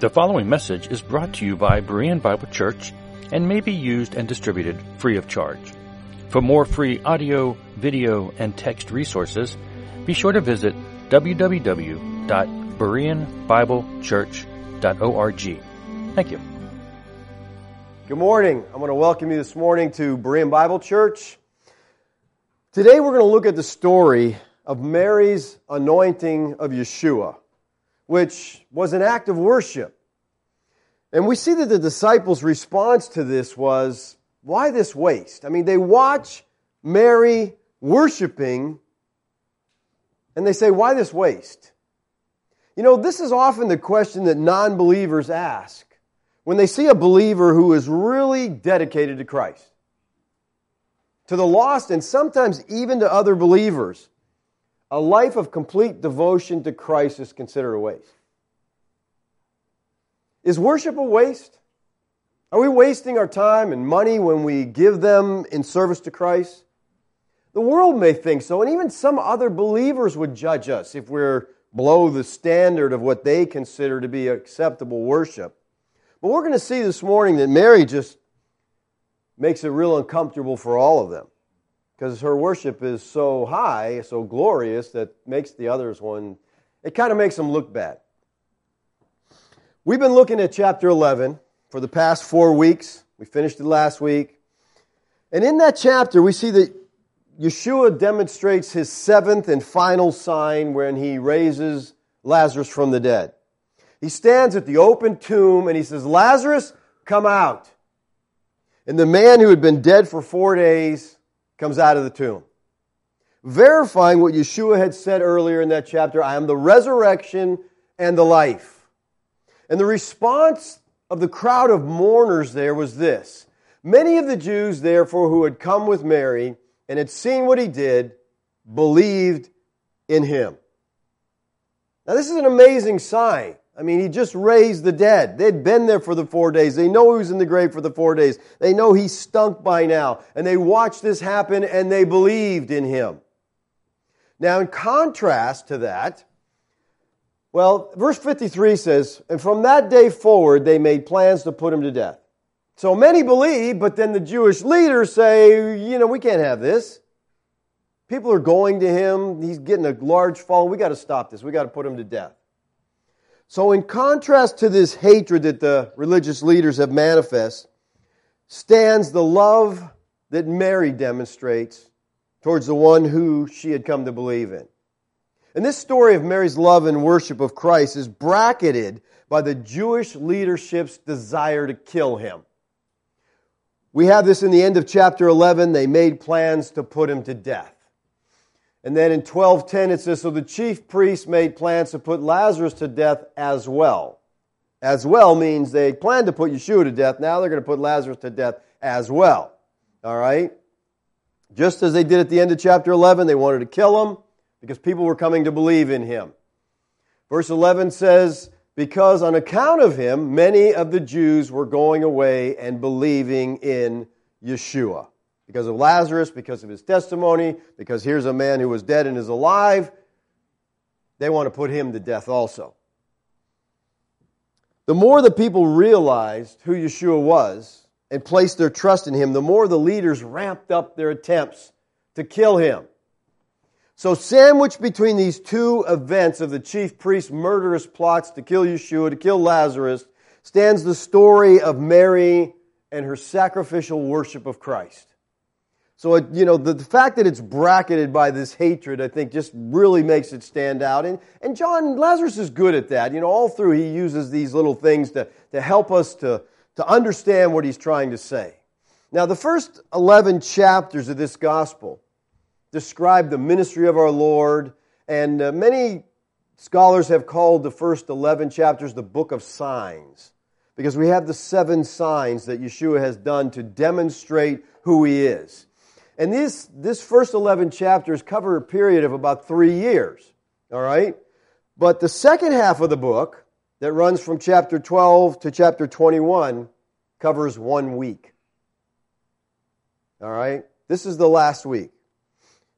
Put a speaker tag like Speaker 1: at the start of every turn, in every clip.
Speaker 1: The following message is brought to you by Berean Bible Church and may be used and distributed free of charge. For more free audio, video, and text resources, be sure to visit www.bereanbiblechurch.org. Thank you.
Speaker 2: Good morning. I'm going to welcome you this morning to Berean Bible Church. Today we're going to look at the story of Mary's anointing of Yeshua which was an act of worship. And we see that the disciples' response to this was, why this waste? I mean, they watch Mary worshiping and they say, why this waste? You know, this is often the question that non believers ask when they see a believer who is really dedicated to Christ, to the lost, and sometimes even to other believers a life of complete devotion to Christ is considered a waste. Is worship a waste? Are we wasting our time and money when we give them in service to Christ? The world may think so, and even some other believers would judge us if we're below the standard of what they consider to be acceptable worship. But we're going to see this morning that Mary just makes it real uncomfortable for all of them because her worship is so high, so glorious, that makes the others one, it kind of makes them look bad. We've been looking at chapter 11 for the past four weeks. We finished it last week. And in that chapter, we see that Yeshua demonstrates his seventh and final sign when he raises Lazarus from the dead. He stands at the open tomb and he says, Lazarus, come out. And the man who had been dead for four days comes out of the tomb. Verifying what Yeshua had said earlier in that chapter I am the resurrection and the life. And the response of the crowd of mourners there was this Many of the Jews, therefore, who had come with Mary and had seen what he did, believed in him. Now, this is an amazing sign. I mean, he just raised the dead. They'd been there for the four days. They know he was in the grave for the four days. They know he stunk by now. And they watched this happen and they believed in him. Now, in contrast to that, well, verse 53 says, And from that day forward, they made plans to put him to death. So many believe, but then the Jewish leaders say, you know, we can't have this. People are going to him. He's getting a large following. We got to stop this. We got to put him to death. So, in contrast to this hatred that the religious leaders have manifest, stands the love that Mary demonstrates towards the one who she had come to believe in. And this story of Mary's love and worship of Christ is bracketed by the Jewish leadership's desire to kill him. We have this in the end of chapter 11. They made plans to put him to death. And then in 1210 it says, So the chief priests made plans to put Lazarus to death as well. As well means they planned to put Yeshua to death. Now they're going to put Lazarus to death as well. All right? Just as they did at the end of chapter 11, they wanted to kill him because people were coming to believe in him. Verse 11 says, Because on account of him, many of the Jews were going away and believing in Yeshua because of Lazarus, because of his testimony, because here's a man who was dead and is alive. They want to put him to death also. The more the people realized who Yeshua was and placed their trust in him, the more the leaders ramped up their attempts to kill him. So, sandwiched between these two events of the chief priest's murderous plots to kill Yeshua, to kill Lazarus, stands the story of Mary and her sacrificial worship of Christ. So, it, you know, the, the, fact that it's bracketed by this hatred, I think, just really makes it stand out. And, and John, Lazarus is good at that. You know, all through he uses these little things to, to help us to, to understand what he's trying to say. Now, the first 11 chapters of this gospel describe the ministry of our Lord, and uh, many scholars have called the first 11 chapters the book of signs because we have the seven signs that Yeshua has done to demonstrate who he is. And this, this first 11 chapters cover a period of about three years. All right? But the second half of the book, that runs from chapter 12 to chapter 21, covers one week. All right? This is the last week.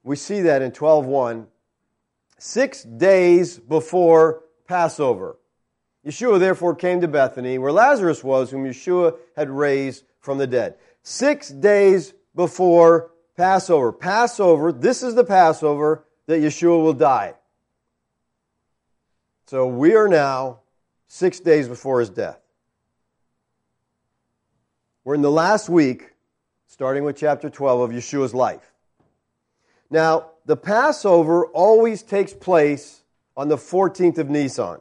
Speaker 2: We see that in 12:1, 6 days before Passover. Yeshua therefore came to Bethany, where Lazarus was, whom Yeshua had raised from the dead. Six days before Passover. Passover, this is the Passover that Yeshua will die. So we are now six days before his death. We're in the last week, starting with chapter 12 of Yeshua's life. Now, the Passover always takes place on the 14th of Nisan,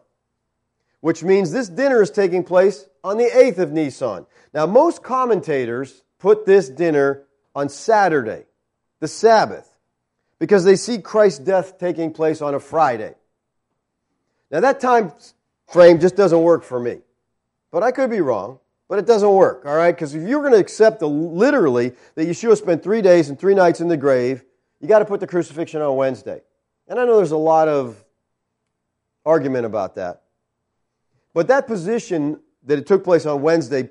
Speaker 2: which means this dinner is taking place on the 8th of Nisan. Now, most commentators put this dinner on Saturday, the Sabbath, because they see Christ's death taking place on a Friday. Now, that time frame just doesn't work for me. But I could be wrong, but it doesn't work, all right? Because if you're going to accept the, literally that Yeshua spent three days and three nights in the grave, you got to put the crucifixion on Wednesday. And I know there's a lot of argument about that. But that position that it took place on Wednesday,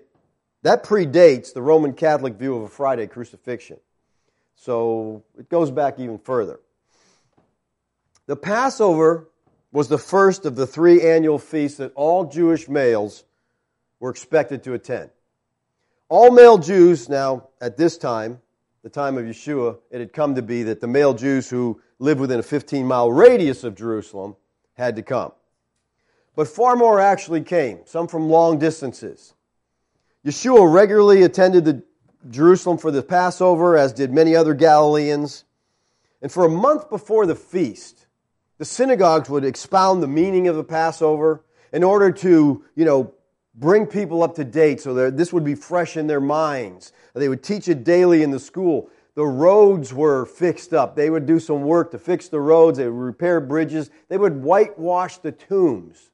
Speaker 2: that predates the Roman Catholic view of a Friday crucifixion. So it goes back even further. The Passover was the first of the three annual feasts that all Jewish males were expected to attend. All male Jews, now at this time, the time of Yeshua, it had come to be that the male Jews who lived within a 15 mile radius of Jerusalem had to come. But far more actually came, some from long distances. Yeshua regularly attended the Jerusalem for the Passover, as did many other Galileans. And for a month before the feast, the synagogues would expound the meaning of the Passover in order to, you know, bring people up to date so that this would be fresh in their minds. They would teach it daily in the school. The roads were fixed up. They would do some work to fix the roads. They would repair bridges. They would whitewash the tombs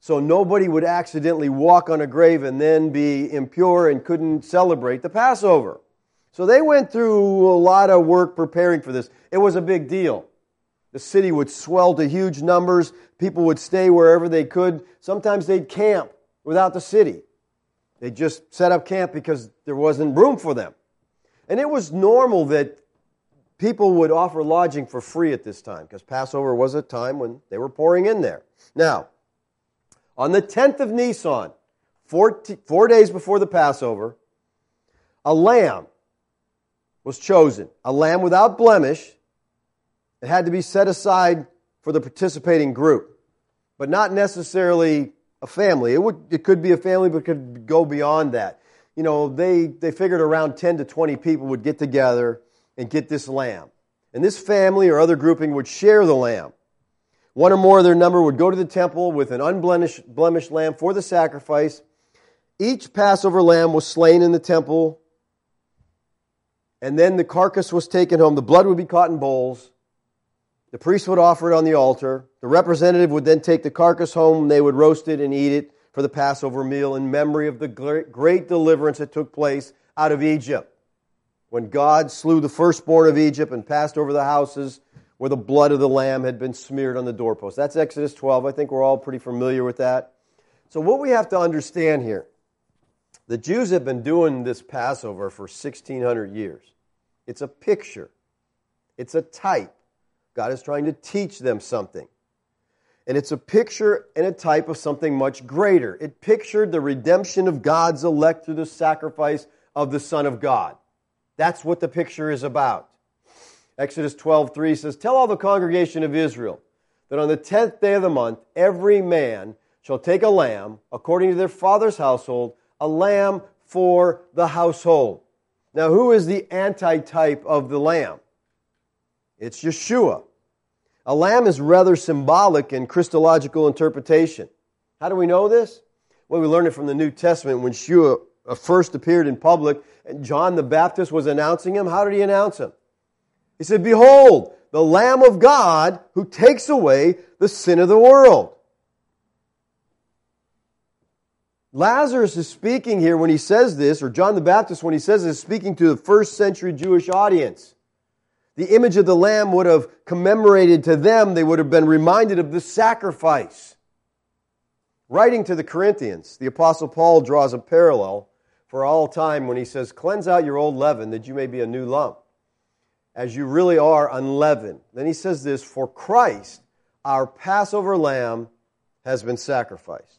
Speaker 2: so nobody would accidentally walk on a grave and then be impure and couldn't celebrate the Passover. So they went through a lot of work preparing for this. It was a big deal. The city would swell to huge numbers. People would stay wherever they could. Sometimes they'd camp without the city. They just set up camp because there wasn't room for them. And it was normal that people would offer lodging for free at this time because Passover was a time when they were pouring in there. Now, on the 10th of Nisan, four, four days before the Passover, a lamb was chosen, a lamb without blemish it had to be set aside for the participating group, but not necessarily a family. It, would, it could be a family, but could go beyond that. You know, they, they figured around 10 to 20 people would get together and get this lamb. And this family or other grouping would share the lamb. One or more of their number would go to the temple with an unblemished blemished lamb for the sacrifice. Each Passover lamb was slain in the temple, and then the carcass was taken home. The blood would be caught in bowls. The priest would offer it on the altar. The representative would then take the carcass home. They would roast it and eat it for the Passover meal in memory of the great deliverance that took place out of Egypt. When God slew the firstborn of Egypt and passed over the houses where the blood of the lamb had been smeared on the doorpost. That's Exodus 12. I think we're all pretty familiar with that. So, what we have to understand here the Jews have been doing this Passover for 1,600 years. It's a picture, it's a type God is trying to teach them something. And it's a picture and a type of something much greater. It pictured the redemption of God's elect through the sacrifice of the Son of God. That's what the picture is about. Exodus 12:3 says, "Tell all the congregation of Israel that on the 10th day of the month every man shall take a lamb according to their father's household, a lamb for the household." Now, who is the antitype of the lamb? It's Yeshua. A lamb is rather symbolic in Christological interpretation. How do we know this? Well, we learn it from the New Testament when Yeshua uh, first appeared in public and John the Baptist was announcing him. How did he announce him? He said, Behold, the Lamb of God who takes away the sin of the world. Lazarus is speaking here when he says this, or John the Baptist, when he says this, speaking to the first century Jewish audience. The image of the lamb would have commemorated to them, they would have been reminded of the sacrifice. Writing to the Corinthians, the Apostle Paul draws a parallel for all time when he says, Cleanse out your old leaven that you may be a new lump, as you really are unleavened. Then he says this For Christ, our Passover lamb, has been sacrificed.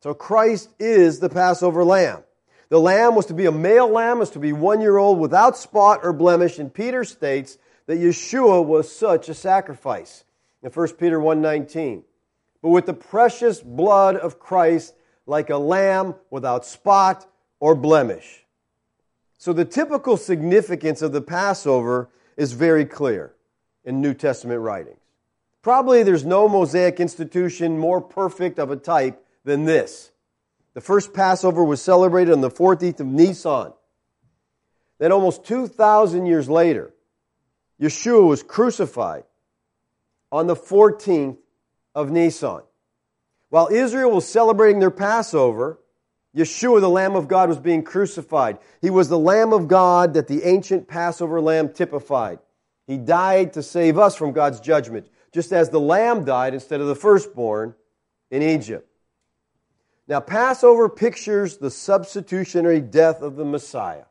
Speaker 2: So Christ is the Passover lamb. The lamb was to be a male lamb, was to be one year old without spot or blemish, and Peter states that Yeshua was such a sacrifice in 1 Peter 1.19. But with the precious blood of Christ, like a lamb without spot or blemish. So the typical significance of the Passover is very clear in New Testament writings. Probably there's no Mosaic institution more perfect of a type than this. The first Passover was celebrated on the 14th of Nisan. Then, almost 2,000 years later, Yeshua was crucified on the 14th of Nisan. While Israel was celebrating their Passover, Yeshua, the Lamb of God, was being crucified. He was the Lamb of God that the ancient Passover lamb typified. He died to save us from God's judgment, just as the lamb died instead of the firstborn in Egypt. Now, Passover pictures the substitutionary death of the Messiah.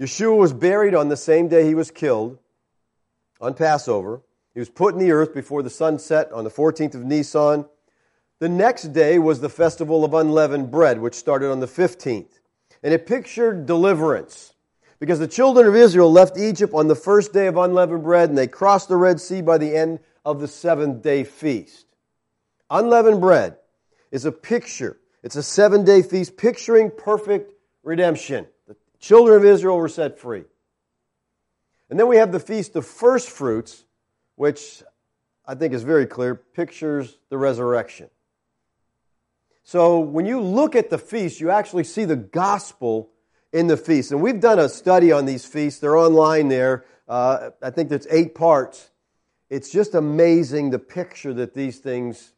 Speaker 2: Yeshua was buried on the same day he was killed on Passover. He was put in the earth before the sun set on the 14th of Nisan. The next day was the festival of unleavened bread, which started on the 15th. And it pictured deliverance. Because the children of Israel left Egypt on the first day of unleavened bread, and they crossed the Red Sea by the end of the seventh day feast. Unleavened bread is a picture. It's a seven day feast picturing perfect redemption. The children of Israel were set free. And then we have the Feast of First Fruits, which I think is very clear, pictures the resurrection. So when you look at the feast, you actually see the gospel in the feast. And we've done a study on these feasts. They're online there. Uh, I think there's eight parts. It's just amazing the picture that these things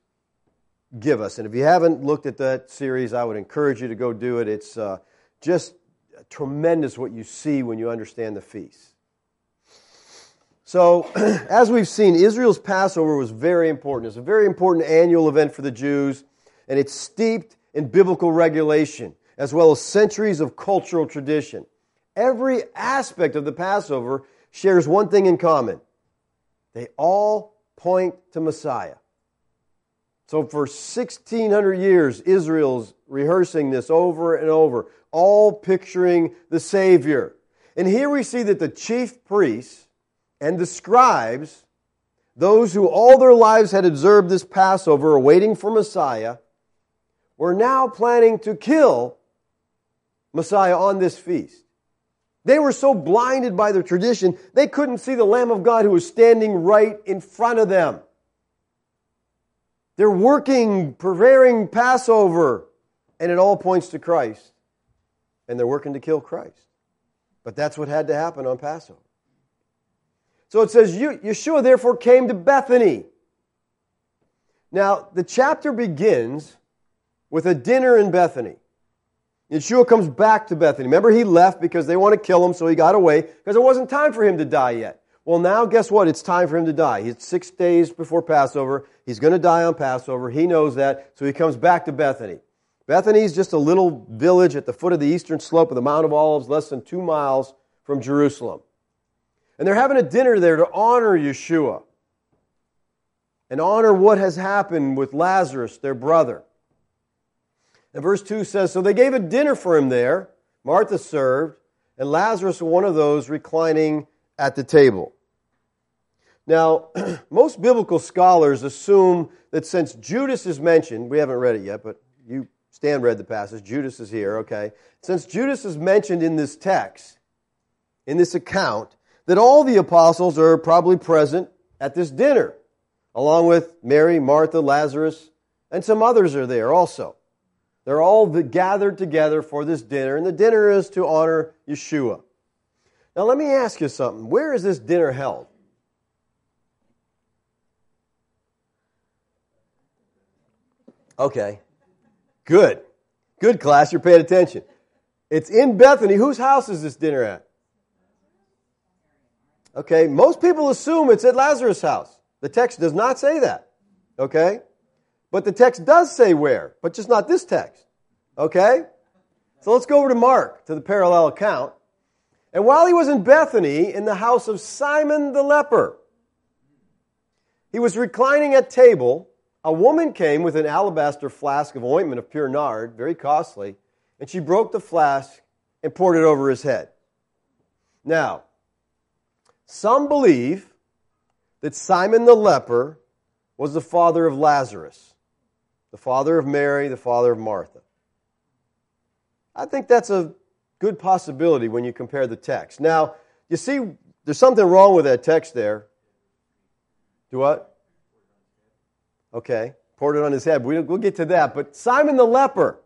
Speaker 2: give us. And if you haven't looked at that series, I would encourage you to go do it. It's uh, just tremendous what you see when you understand the feast. So, as we've seen, Israel's Passover was very important. It's a very important annual event for the Jews, and it's steeped in biblical regulation as well as centuries of cultural tradition. Every aspect of the Passover shares one thing in common they all point to Messiah. So for 1600 years, Israel's rehearsing this over and over, all picturing the Savior. And here we see that the chief priests and the scribes, those who all their lives had observed this Passover, waiting for Messiah, were now planning to kill Messiah on this feast. They were so blinded by their tradition, they couldn't see the Lamb of God who was standing right in front of them. They're working, preparing Passover, and it all points to Christ. And they're working to kill Christ. But that's what had to happen on Passover. So it says, Yeshua therefore came to Bethany. Now, the chapter begins with a dinner in Bethany. Yeshua comes back to Bethany. Remember, he left because they want to kill him, so he got away because it wasn't time for him to die yet. Well, now guess what? It's time for him to die. He's six days before Passover. He's going to die on Passover. He knows that, so he comes back to Bethany. Bethany is just a little village at the foot of the eastern slope of the Mount of Olives, less than two miles from Jerusalem. And they're having a dinner there to honor Yeshua and honor what has happened with Lazarus, their brother. And verse 2 says So they gave a dinner for him there. Martha served, and Lazarus, one of those, reclining at the table. Now, most biblical scholars assume that since Judas is mentioned, we haven't read it yet, but you, Stan read the passage, Judas is here, okay. Since Judas is mentioned in this text, in this account, that all the apostles are probably present at this dinner, along with Mary, Martha, Lazarus, and some others are there also. They're all gathered together for this dinner, and the dinner is to honor Yeshua. Now, let me ask you something. Where is this dinner held? Okay. Good. Good, class. You're paying attention. It's in Bethany. Whose house is this dinner at? Okay. Most people assume it's at Lazarus' house. The text does not say that. Okay. But the text does say where, but just not this text. Okay? So let's go over to Mark, to the parallel account. And while he was in Bethany, in the house of Simon the leper, he was reclining at table a woman came with an alabaster flask of ointment of pure nard, very costly, and she broke the flask and poured it over his head. Now, some believe that Simon the leper was the father of Lazarus, the father of Mary, the father of Martha. I think that's a good possibility when you compare the text. Now, you see, there's something wrong with that text there. Do what? Okay, poured it on his head. We'll get to that. But Simon the leper,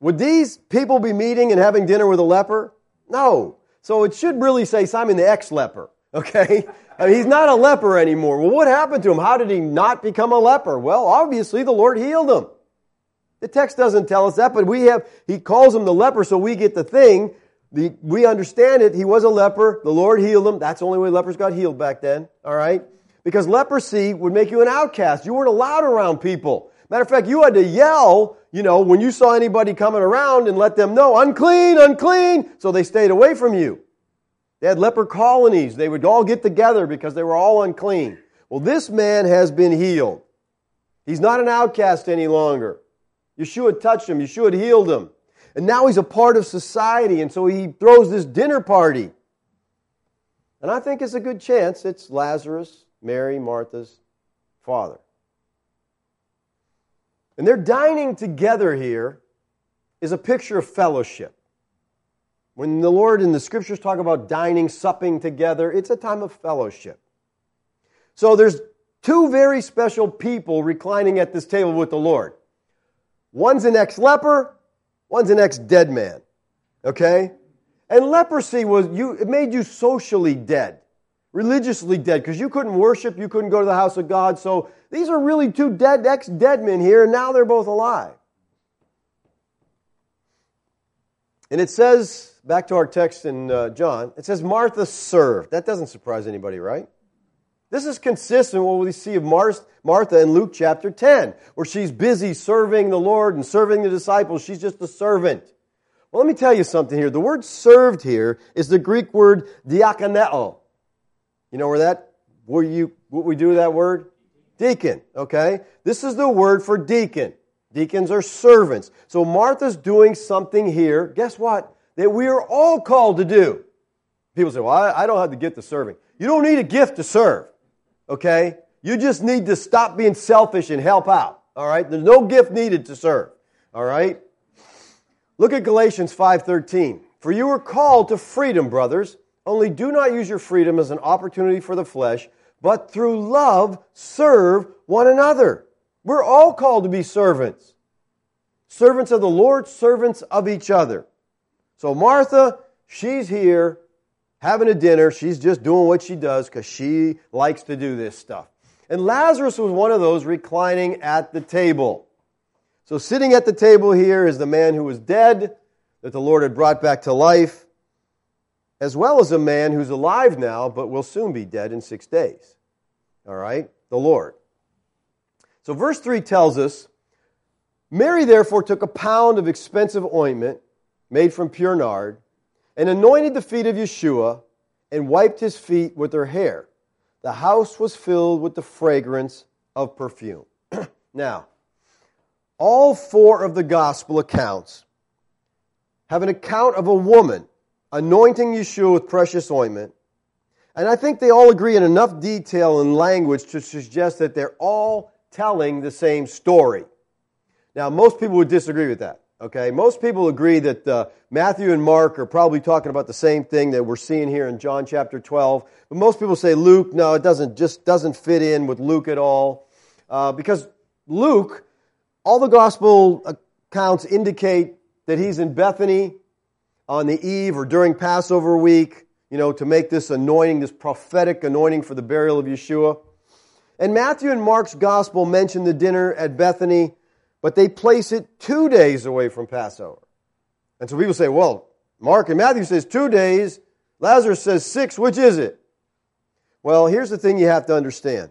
Speaker 2: would these people be meeting and having dinner with a leper? No. So it should really say Simon the ex leper, okay? I mean, he's not a leper anymore. Well, what happened to him? How did he not become a leper? Well, obviously the Lord healed him. The text doesn't tell us that, but we have, he calls him the leper, so we get the thing. The, we understand it. He was a leper. The Lord healed him. That's the only way lepers got healed back then, all right? Because leprosy would make you an outcast. You weren't allowed around people. Matter of fact, you had to yell, you know, when you saw anybody coming around and let them know, unclean, unclean, so they stayed away from you. They had leper colonies. They would all get together because they were all unclean. Well, this man has been healed. He's not an outcast any longer. Yeshua touched him. Yeshua healed him. And now he's a part of society, and so he throws this dinner party. And I think it's a good chance it's Lazarus, Mary, Martha's father. And they're dining together here is a picture of fellowship. When the Lord in the scriptures talk about dining, supping together, it's a time of fellowship. So there's two very special people reclining at this table with the Lord. One's an ex leper, one's an ex dead man. Okay? And leprosy was you it made you socially dead, religiously dead, because you couldn't worship, you couldn't go to the house of God. So these are really two dead ex dead men here, and now they're both alive. And it says, back to our text in uh, John, it says Martha served. That doesn't surprise anybody, right? This is consistent with what we see of Martha in Luke chapter 10, where she's busy serving the Lord and serving the disciples. She's just a servant. Well, let me tell you something here. The word served here is the Greek word diakoneo. You know where that, where you, what we do with that word? Deacon, okay? This is the word for deacon. Deacons are servants. So Martha's doing something here, guess what? That we are all called to do. People say, well, I, don't have to get to serving. You don't need a gift to serve, okay? You just need to stop being selfish and help out, all right? There's no gift needed to serve, all right? Look at Galatians 5:13. For you are called to freedom, brothers, only do not use your freedom as an opportunity for the flesh, but through love serve one another. We're all called to be servants. Servants of the Lord, servants of each other. So Martha, she's here having a dinner. She's just doing what she does because she likes to do this stuff. And Lazarus was one of those reclining at the table. So sitting at the table here is the man who was dead, that the Lord had brought back to life, as well as a man who's alive now, but will soon be dead in six days. All right? The Lord. So, verse 3 tells us Mary therefore took a pound of expensive ointment made from pure nard and anointed the feet of Yeshua and wiped his feet with her hair. The house was filled with the fragrance of perfume. now, all four of the gospel accounts have an account of a woman anointing Yeshua with precious ointment. And I think they all agree in enough detail and language to suggest that they're all telling the same story. Now, most people would disagree with that. Okay, most people agree that uh, Matthew and Mark are probably talking about the same thing that we're seeing here in John chapter 12. But most people say Luke, no, it doesn't just doesn't fit in with Luke at all, uh, because Luke, all the gospel accounts indicate that he's in Bethany on the eve or during Passover week, you know, to make this anointing, this prophetic anointing for the burial of Yeshua. And Matthew and Mark's gospel mention the dinner at Bethany, but they place it two days away from Passover. And so people say, well, Mark and Matthew says two days, Lazarus says six, which is it? Well, here's the thing you have to understand.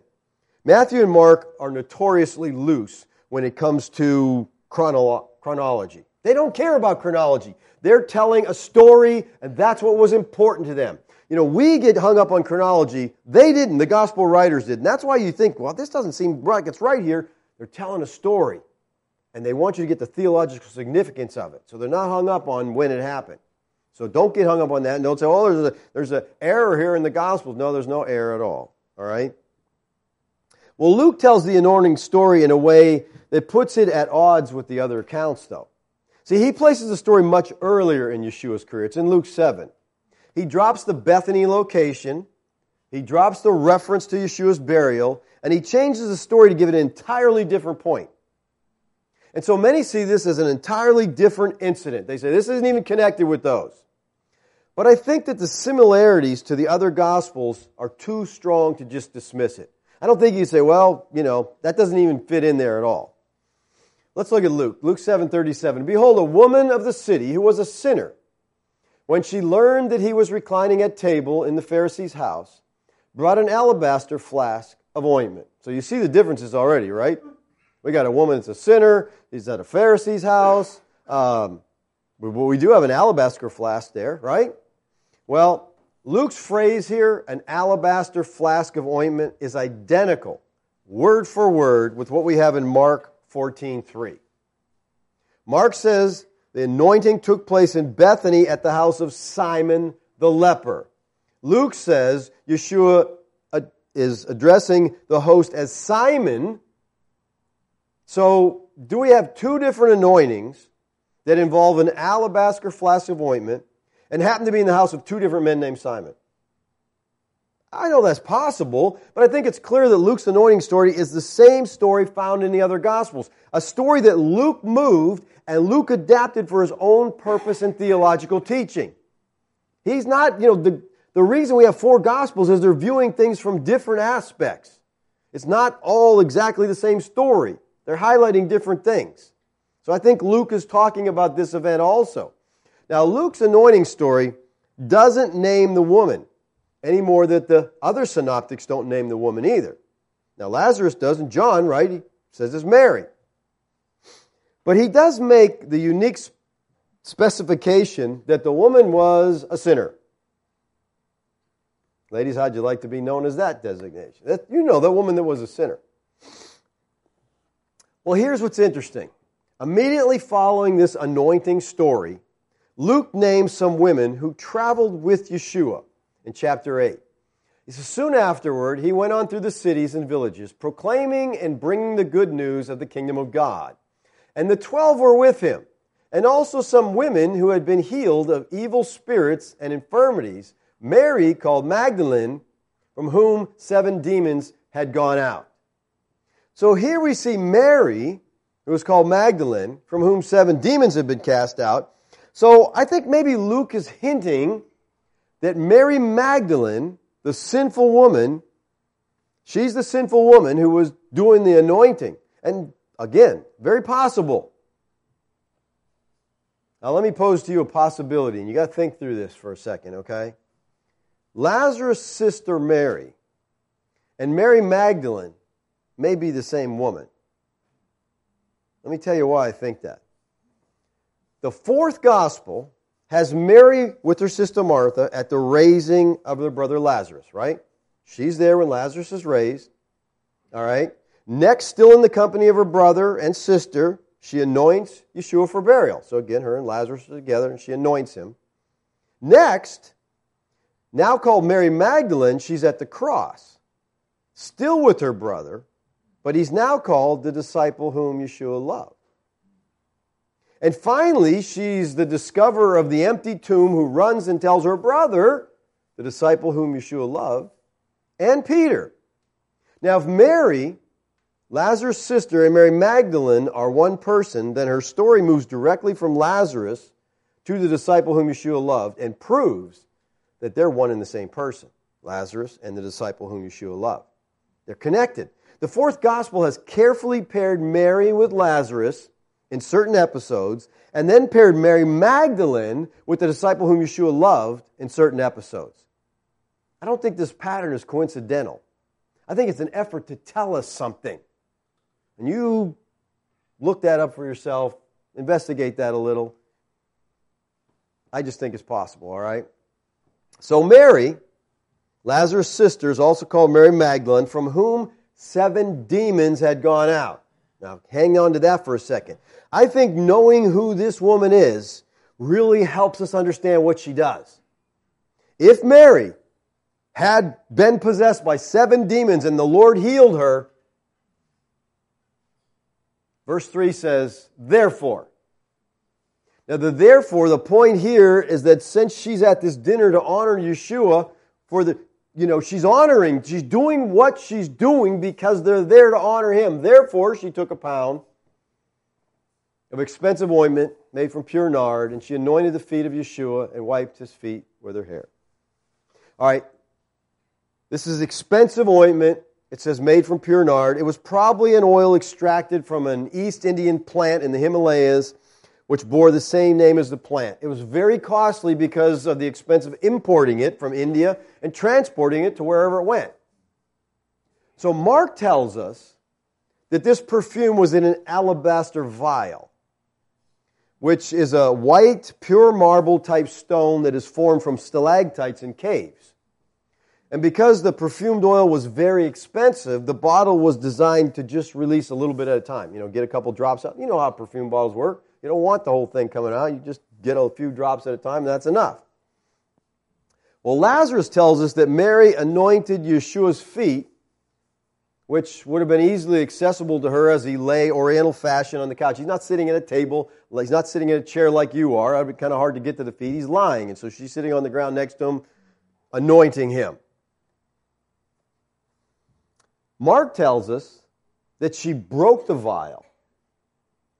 Speaker 2: Matthew and Mark are notoriously loose when it comes to chronolo- chronology. They don't care about chronology. They're telling a story, and that's what was important to them. You know, we get hung up on chronology. They didn't. The gospel writers did. And that's why you think, well, this doesn't seem right. It's right here. They're telling a story. And they want you to get the theological significance of it. So they're not hung up on when it happened. So don't get hung up on that. And don't say, oh, there's a there's an error here in the Gospels. No, there's no error at all. All right? Well, Luke tells the anointing story in a way that puts it at odds with the other accounts, though. See, he places the story much earlier in Yeshua's career. It's in Luke 7. He drops the Bethany location, he drops the reference to Yeshua's burial, and he changes the story to give it an entirely different point. And so many see this as an entirely different incident. They say this isn't even connected with those. But I think that the similarities to the other Gospels are too strong to just dismiss it. I don't think you say, well, you know, that doesn't even fit in there at all. Let's look at Luke. Luke 7:37. Behold, a woman of the city who was a sinner, when she learned that he was reclining at table in the Pharisee's house, brought an alabaster flask of ointment. So you see the differences already, right? We got a woman that's a sinner. He's at a Pharisee's house. Um, but we do have an alabaster flask there, right? Well, Luke's phrase here, an alabaster flask of ointment, is identical, word for word, with what we have in Mark 14:3. Mark says the anointing took place in Bethany at the house of Simon the leper. Luke says Yeshua uh, is addressing the host as Simon. So, do we have two different anointings that involve an alabaster flask of ointment and happen to be in the house of two different men named Simon. I know that's possible, but I think it's clear that Luke's anointing story is the same story found in the other Gospels. A story that Luke moved and Luke adapted for his own purpose and theological teaching. He's not, you know, the, the reason we have four Gospels is they're viewing things from different aspects. It's not all exactly the same story, they're highlighting different things. So I think Luke is talking about this event also. Now, Luke's anointing story doesn't name the woman any more that the other synoptics don't name the woman either. Now, Lazarus doesn't. John, right? He says it's Mary. But he does make the unique specification that the woman was a sinner. Ladies, how'd you like to be known as that designation? That, you know, the woman that was a sinner. Well, here's what's interesting. Immediately following this anointing story, Luke names some women who traveled with Yeshua in chapter 8. He says, Soon afterward, he went on through the cities and villages, proclaiming and bringing the good news of the kingdom of God. And the twelve were with him, and also some women who had been healed of evil spirits and infirmities, Mary, called Magdalene, from whom seven demons had gone out. So here we see Mary, who was called Magdalene, from whom seven demons had been cast out, so I think maybe Luke is hinting that Mary Magdalene, the sinful woman, she's the sinful woman who was doing the anointing. And again, very possible. Now, let me pose to you a possibility, and you got to think through this for a second, okay? Lazarus' sister Mary and Mary Magdalene may be the same woman. Let me tell you why I think that. The fourth gospel has Mary with her sister Martha at the raising of their brother Lazarus, right? She's there when Lazarus is raised. All right. Next, still in the company of her brother and sister, she anoints Yeshua for burial. So again, her and Lazarus are together and she anoints him. Next, now called Mary Magdalene, she's at the cross, still with her brother, but he's now called the disciple whom Yeshua loved. And finally, she's the discoverer of the empty tomb who runs and tells her brother, the disciple whom Yeshua loved, and Peter. Now, if Mary, Lazarus' sister, and Mary Magdalene are one person, then her story moves directly from Lazarus to the disciple whom Yeshua loved and proves that they're one and the same person Lazarus and the disciple whom Yeshua loved. They're connected. The fourth gospel has carefully paired Mary with Lazarus in certain episodes, and then paired Mary Magdalene with the disciple whom Yeshua loved in certain episodes. I don't think this pattern is coincidental. I think it's an effort to tell us something. And you look that up for yourself, investigate that a little. I just think it's possible, all right? So Mary, Lazarus' sister, is also called Mary Magdalene, from whom seven demons had gone out. Now, hang on to that for a second. I think knowing who this woman is really helps us understand what she does. If Mary had been possessed by seven demons and the Lord healed her, verse 3 says, therefore. Now, the therefore, the point here is that since she's at this dinner to honor Yeshua for the, you know, she's honoring, she's doing what she's doing because they're there to honor him. Therefore, she took a pound of expensive ointment made from pure nard, and she anointed the feet of Yeshua and wiped his feet with her hair. All right, this is expensive ointment. It says made from pure nard. It was probably an oil extracted from an East Indian plant in the Himalayas, which bore the same name as the plant. It was very costly because of the expense of importing it from India and transporting it to wherever it went. So Mark tells us that this perfume was in an alabaster vial which is a white, pure marble type stone that is formed from stalactites in caves. And because the perfumed oil was very expensive, the bottle was designed to just release a little bit at a time. You know, get a couple drops out. You know how perfume bottles work. You don't want the whole thing coming out. You just get a few drops at a time, and that's enough. Well, Lazarus tells us that Mary anointed Yeshua's feet which would have been easily accessible to her as he lay oriental fashion on the couch. He's not sitting at a table, he's not sitting in a chair like you are. It'd be kind of hard to get to the feet. He's lying, and so she's sitting on the ground next to him, anointing him. Mark tells us that she broke the vial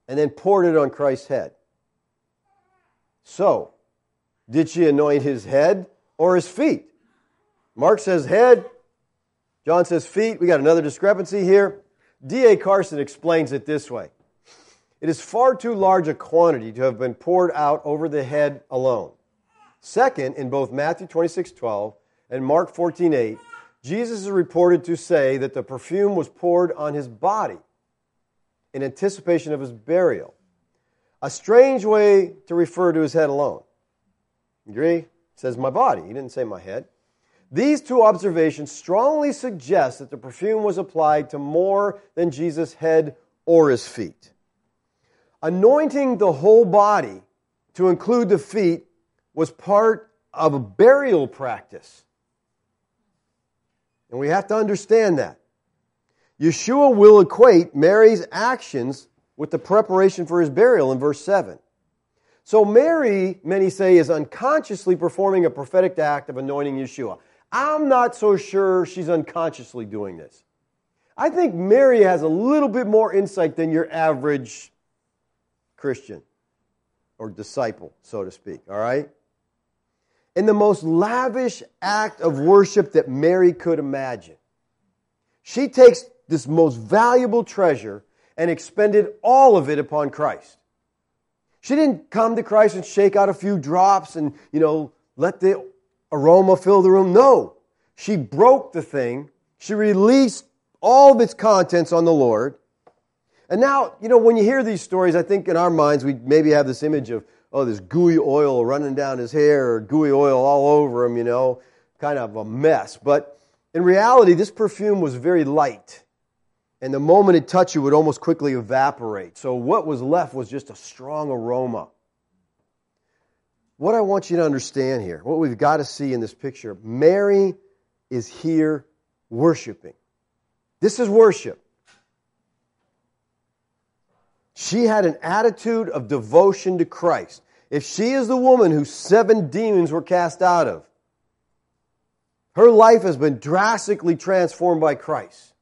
Speaker 2: and then poured it on Christ's head. So, did she anoint his head or his feet? Mark says head, John says feet. We got another discrepancy here. D.A. Carson explains it this way It is far too large a quantity to have been poured out over the head alone. Second, in both Matthew 26 12 and Mark 14 8, Jesus is reported to say that the perfume was poured on his body in anticipation of his burial. A strange way to refer to his head alone. Agree? It says my body. He didn't say my head. These two observations strongly suggest that the perfume was applied to more than Jesus' head or his feet. Anointing the whole body to include the feet was part of a burial practice. And we have to understand that. Yeshua will equate Mary's actions with the preparation for his burial in verse 7. So Mary, many say, is unconsciously performing a prophetic act of anointing Yeshua. I'm not so sure she's unconsciously doing this. I think Mary has a little bit more insight than your average Christian or disciple, so to speak, all right? In the most lavish act of worship that Mary could imagine, she takes this most valuable treasure and expended all of it upon Christ. She didn't come to Christ and shake out a few drops and, you know, let the aroma fill the room. No. She broke the thing. She released all of its contents on the Lord. And now, you know, when you hear these stories, I think in our minds we maybe have this image of, oh, this gooey oil running down his hair or gooey oil all over him, you know, kind of a mess. But in reality, this perfume was very light. And the moment it touched you, it would almost quickly evaporate. So what was left was just a strong aroma what I want you to understand here, what we've got to see in this picture, Mary is here worshiping. This is worship. She had an attitude of devotion to Christ. If she is the woman whose seven demons were cast out of, her life has been drastically transformed by Christ.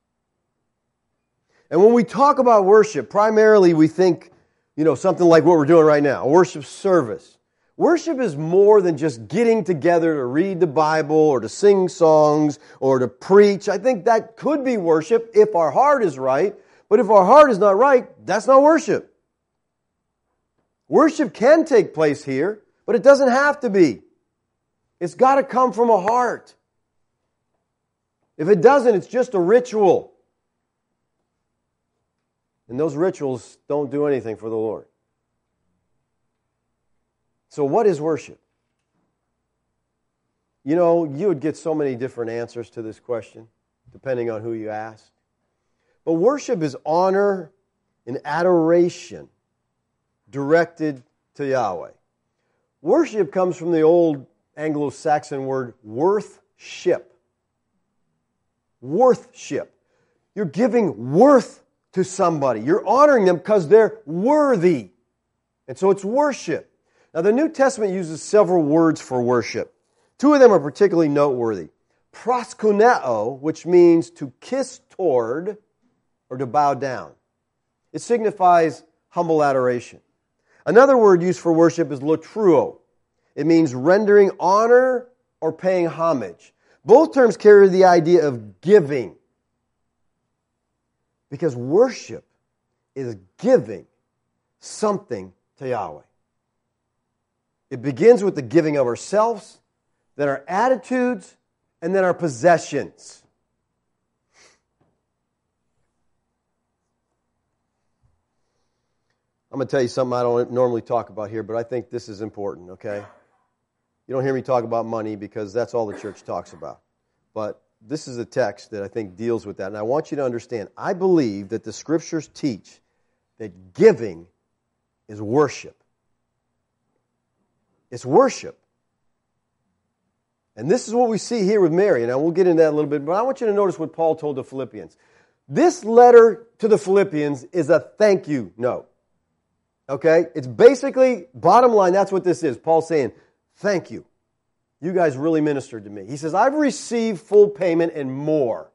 Speaker 2: And when we talk about worship, primarily we think, you know, something like what we're doing right now, worship service. Worship is more than just getting together to read the Bible or to sing songs or to preach. I think that could be worship if our heart is right. But if our heart is not right, that's not worship. Worship can take place here, but it doesn't have to be. It's got to come from a heart. If it doesn't, it's just a ritual. And those rituals don't do anything for the Lord. So, what is worship? You know, you would get so many different answers to this question, depending on who you ask. But worship is honor and adoration directed to Yahweh. Worship comes from the old Anglo Saxon word worthship. Worthship. You're giving worth to somebody. You're honoring them because they're worthy. And so it's worship. Now, the New Testament uses several words for worship. Two of them are particularly noteworthy. Proskuneo, which means to kiss toward or to bow down. It signifies humble adoration. Another word used for worship is latreuo. It means rendering honor or paying homage. Both terms carry the idea of giving. Because worship is giving something to Yahweh. It begins with the giving of ourselves, then our attitudes, and then our possessions. I'm going to tell you something I don't normally talk about here, but I think this is important, okay? You don't hear me talk about money because that's all the church talks about. But this is a text that I think deals with that. And I want you to understand I believe that the scriptures teach that giving is worship. It's worship. And this is what we see here with Mary. And we'll get into that a little bit, but I want you to notice what Paul told the Philippians. This letter to the Philippians is a thank you note. Okay? It's basically, bottom line, that's what this is. Paul saying, thank you. You guys really ministered to me. He says, I've received full payment and more.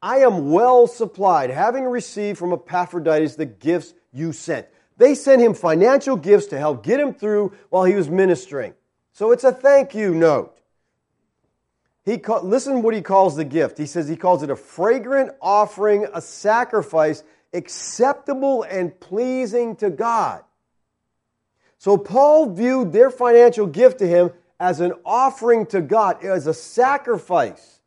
Speaker 2: I am well supplied, having received from Epaphroditus the gifts you sent. They sent him financial gifts to help get him through while he was ministering. So it's a thank you note. He call, listen what he calls the gift. He says he calls it a fragrant offering, a sacrifice acceptable and pleasing to God. So Paul viewed their financial gift to him as an offering to God, as a sacrifice.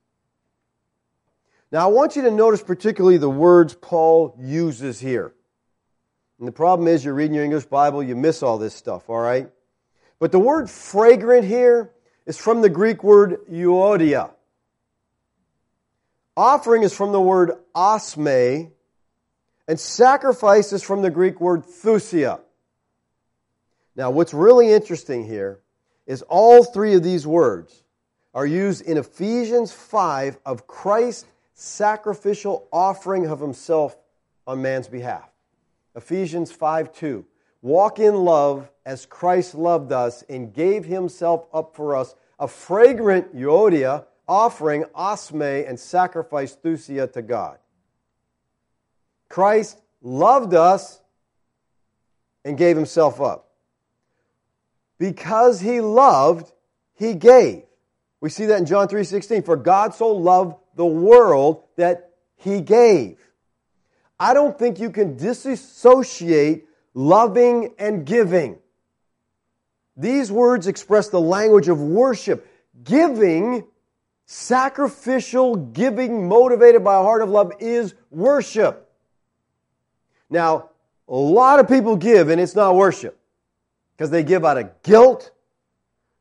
Speaker 2: Now, I want you to notice particularly the words Paul uses here. And the problem is, you're reading your English Bible, you miss all this stuff, all right? But the word fragrant here is from the Greek word euodia. Offering is from the word osme, and sacrifice is from the Greek word thusia. Now, what's really interesting here is all three of these words are used in Ephesians 5 of Christ's sacrificial offering of himself on man's behalf. Ephesians 5 2. Walk in love as Christ loved us and gave himself up for us, a fragrant euodia offering, osme, and sacrifice thusia to God. Christ loved us and gave himself up. Because he loved, he gave. We see that in John 3:16, for God so loved the world that he gave. I don't think you can disassociate loving and giving. These words express the language of worship. Giving, sacrificial giving motivated by a heart of love is worship. Now, a lot of people give and it's not worship because they give out of guilt.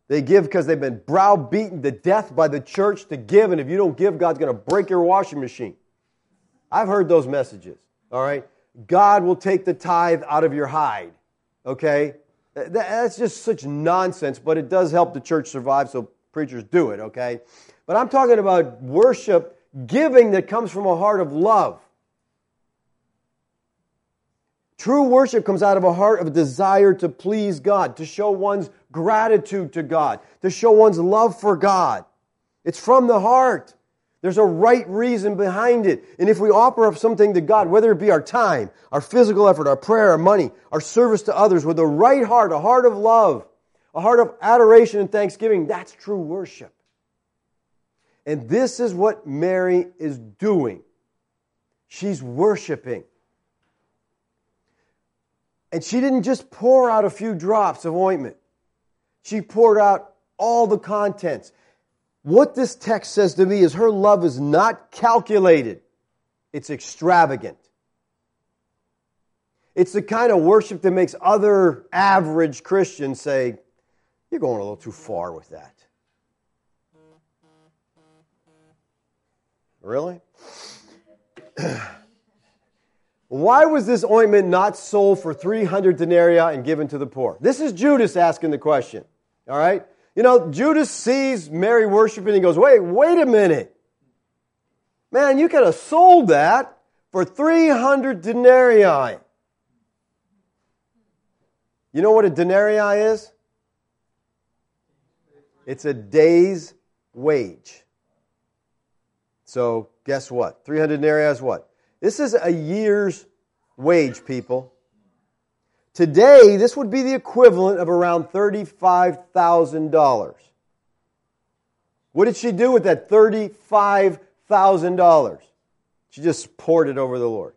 Speaker 2: They give because they've been browbeaten to death by the church to give, and if you don't give, God's going to break your washing machine. I've heard those messages, all right? God will take the tithe out of your hide, okay? That's just such nonsense, but it does help the church survive, so preachers do it, okay? But I'm talking about worship, giving that comes from a heart of love. True worship comes out of a heart of desire to please God, to show one's gratitude to God, to show one's love for God. It's from the heart. There's a right reason behind it. And if we offer up something to God, whether it be our time, our physical effort, our prayer, our money, our service to others, with a right heart, a heart of love, a heart of adoration and thanksgiving, that's true worship. And this is what Mary is doing. She's worshiping. And she didn't just pour out a few drops of ointment, she poured out all the contents. What this text says to me is her love is not calculated, it's extravagant. It's the kind of worship that makes other average Christians say, You're going a little too far with that. Really? Why was this ointment not sold for 300 denarii and given to the poor? This is Judas asking the question. All right? You know, Judas sees Mary worshiping and goes, wait, wait a minute. Man, you could have sold that for 300 denarii. You know what a denarii is? It's a day's wage. So, guess what? 300 denarii is what? This is a year's wage, people. Today, this would be the equivalent of around $35,000. What did she do with that $35,000? She just poured it over the Lord.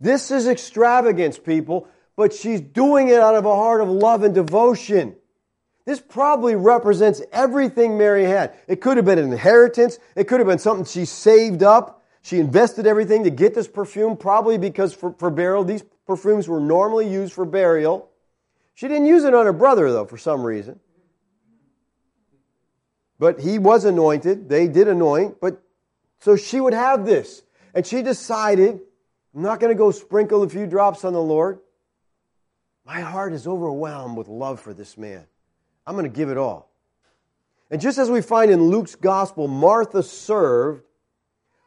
Speaker 2: This is extravagance, people, but she's doing it out of a heart of love and devotion. This probably represents everything Mary had. It could have been an inheritance. It could have been something she saved up. She invested everything to get this perfume, probably because for, for burial, these perfumes were normally used for burial. She didn't use it on her brother, though, for some reason. But he was anointed. They did anoint. But so she would have this. And she decided, I'm not going to go sprinkle a few drops on the Lord. My heart is overwhelmed with love for this man. I'm going to give it all. And just as we find in Luke's gospel, Martha served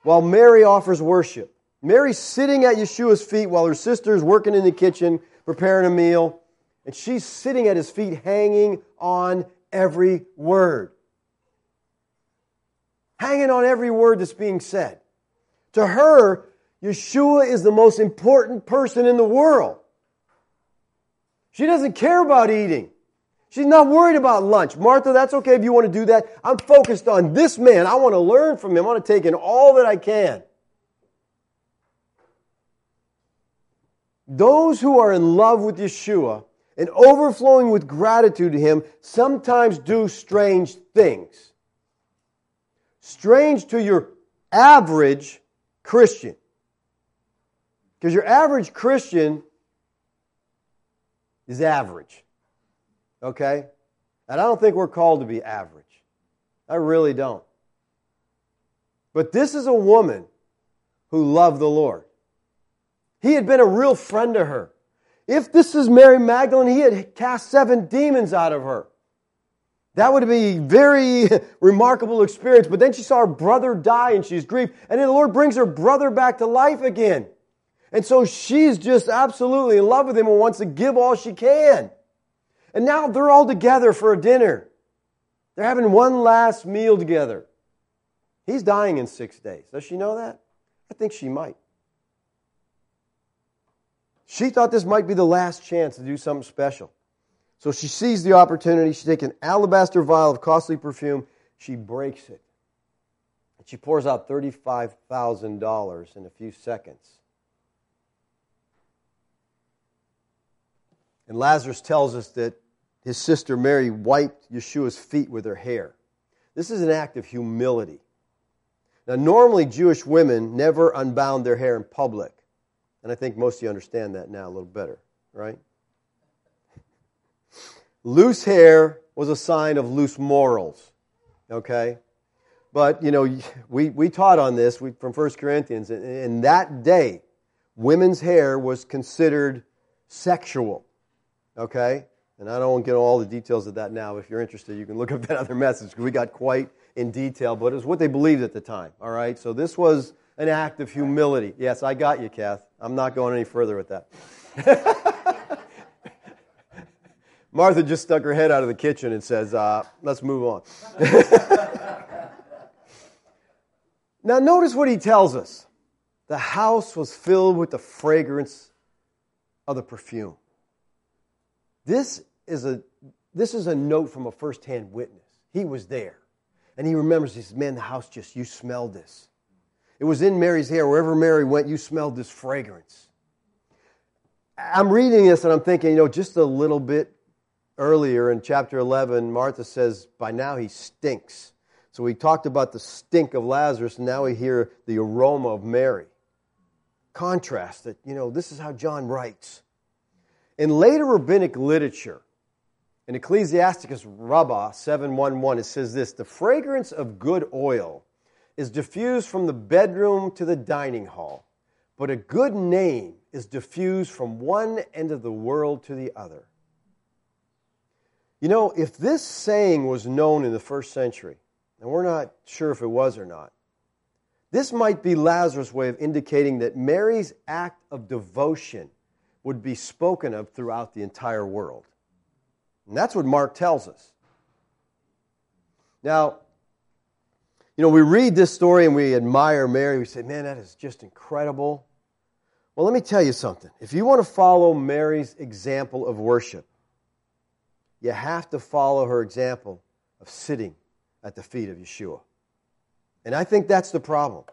Speaker 2: while Mary offers worship. Mary's sitting at Yeshua's feet while her sister's working in the kitchen preparing a meal, and she's sitting at his feet hanging on every word. Hanging on every word that's being said. To her, Yeshua is the most important person in the world. She doesn't care about eating. She's not worried about lunch. Martha, that's okay if you want to do that. I'm focused on this man. I want to learn from him. I want to take in all that I can. Those who are in love with Yeshua and overflowing with gratitude to him sometimes do strange things. Strange to your average Christian. Because your average Christian is average. Okay? And I don't think we're called to be average. I really don't. But this is a woman who loved the Lord. He had been a real friend to her. If this is Mary Magdalene, he had cast seven demons out of her. That would be a very remarkable experience. But then she saw her brother die and she's grieved. And then the Lord brings her brother back to life again. And so she's just absolutely in love with him and wants to give all she can. And now they're all together for a dinner. They're having one last meal together. He's dying in six days. Does she know that? I think she might. She thought this might be the last chance to do something special. So she sees the opportunity. She takes an alabaster vial of costly perfume. She breaks it. And she pours out $35,000 in a few seconds. And Lazarus tells us that his sister Mary wiped Yeshua's feet with her hair. This is an act of humility. Now, normally Jewish women never unbound their hair in public. And I think most of you understand that now a little better, right? loose hair was a sign of loose morals, okay? But, you know, we, we taught on this from 1 Corinthians. In that day, women's hair was considered sexual. Okay? And I don't get all the details of that now. If you're interested, you can look up that other message because we got quite in detail, but it was what they believed at the time. All right? So this was an act of humility. Yes, I got you, Kath. I'm not going any further with that. Martha just stuck her head out of the kitchen and says, uh, let's move on. now, notice what he tells us. The house was filled with the fragrance of the perfume. This is a, this is a note from a firsthand witness. He was there. And he remembers, he says, Man, the house just, you smelled this. It was in Mary's hair. Wherever Mary went, you smelled this fragrance. I'm reading this and I'm thinking, you know, just a little bit earlier in chapter 11, Martha says, By now he stinks. So we talked about the stink of Lazarus, and now we hear the aroma of Mary. Contrast that, you know, this is how John writes. In later rabbinic literature, In Ecclesiasticus Rabbah 711, it says this The fragrance of good oil is diffused from the bedroom to the dining hall, but a good name is diffused from one end of the world to the other. You know, if this saying was known in the first century, and we're not sure if it was or not, this might be Lazarus' way of indicating that Mary's act of devotion would be spoken of throughout the entire world. And that's what Mark tells us. Now, you know, we read this story and we admire Mary. We say, man, that is just incredible. Well, let me tell you something. If you want to follow Mary's example of worship, you have to follow her example of sitting at the feet of Yeshua. And I think that's the problem.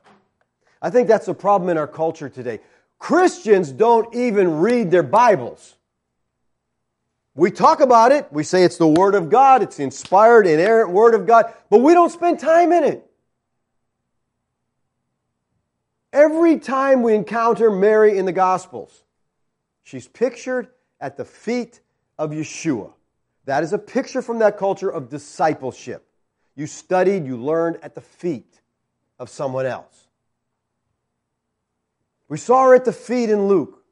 Speaker 2: I think that's the problem in our culture today. Christians don't even read their Bibles. We talk about it, we say it's the Word of God, it's the inspired, inerrant Word of God, but we don't spend time in it. Every time we encounter Mary in the Gospels, she's pictured at the feet of Yeshua. That is a picture from that culture of discipleship. You studied, you learned at the feet of someone else. We saw her at the feet in Luke,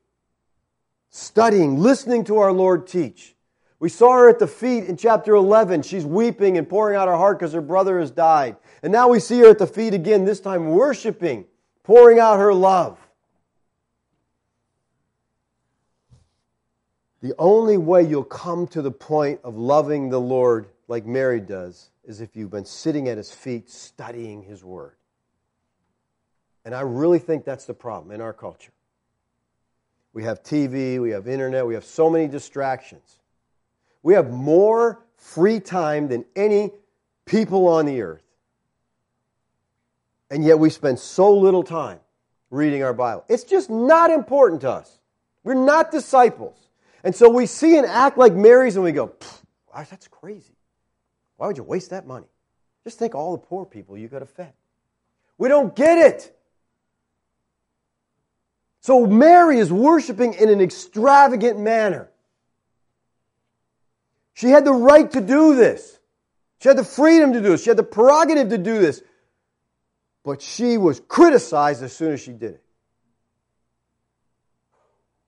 Speaker 2: studying, listening to our Lord teach. We saw her at the feet in chapter 11. She's weeping and pouring out her heart because her brother has died. And now we see her at the feet again, this time worshiping, pouring out her love. The only way you'll come to the point of loving the Lord like Mary does is if you've been sitting at his feet studying his word. And I really think that's the problem in our culture. We have TV, we have internet, we have so many distractions. We have more free time than any people on the earth. And yet we spend so little time reading our Bible. It's just not important to us. We're not disciples. And so we see and act like Mary's and we go, that's crazy. Why would you waste that money? Just think all the poor people you could fed. We don't get it. So Mary is worshiping in an extravagant manner. She had the right to do this. She had the freedom to do this. She had the prerogative to do this. But she was criticized as soon as she did it.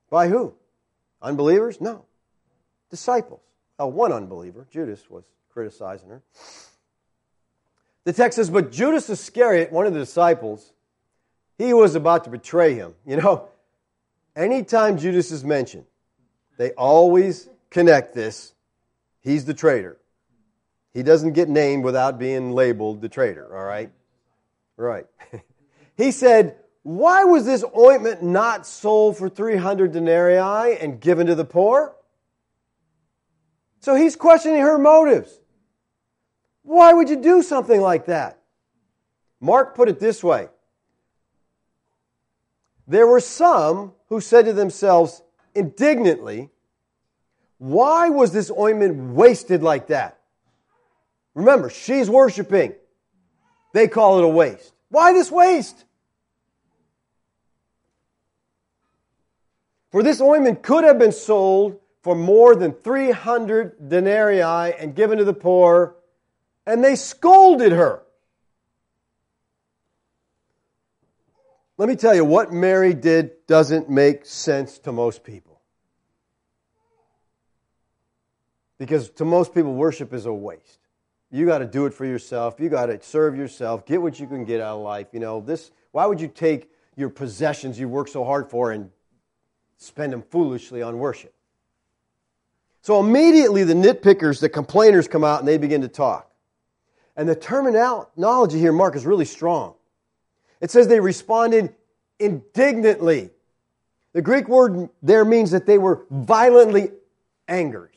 Speaker 2: By who? Unbelievers? No. Disciples. Well, one unbeliever, Judas, was criticizing her. The text says, But Judas Iscariot, one of the disciples, he was about to betray him. You know, anytime Judas is mentioned, they always connect this. He's the traitor. He doesn't get named without being labeled the traitor, all right? Right. he said, why was this ointment not sold for 300 denarii and given to the poor? So he's questioning her motives. Why would you do something like that? Mark put it this way There were some who said to themselves indignantly, Why was this ointment wasted like that? Remember, she's worshiping. They call it a waste. Why this waste? For this ointment could have been sold for more than 300 denarii and given to the poor, and they scolded her. Let me tell you, what Mary did doesn't make sense to most people. Because to most people, worship is a waste. You got to do it for yourself. You got to serve yourself. Get what you can get out of life. You know, this, why would you take your possessions you work so hard for and spend them foolishly on worship. So immediately the nitpickers, the complainers come out and they begin to talk. And the terminology here, Mark, is really strong. It says they responded indignantly. The Greek word there means that they were violently angered.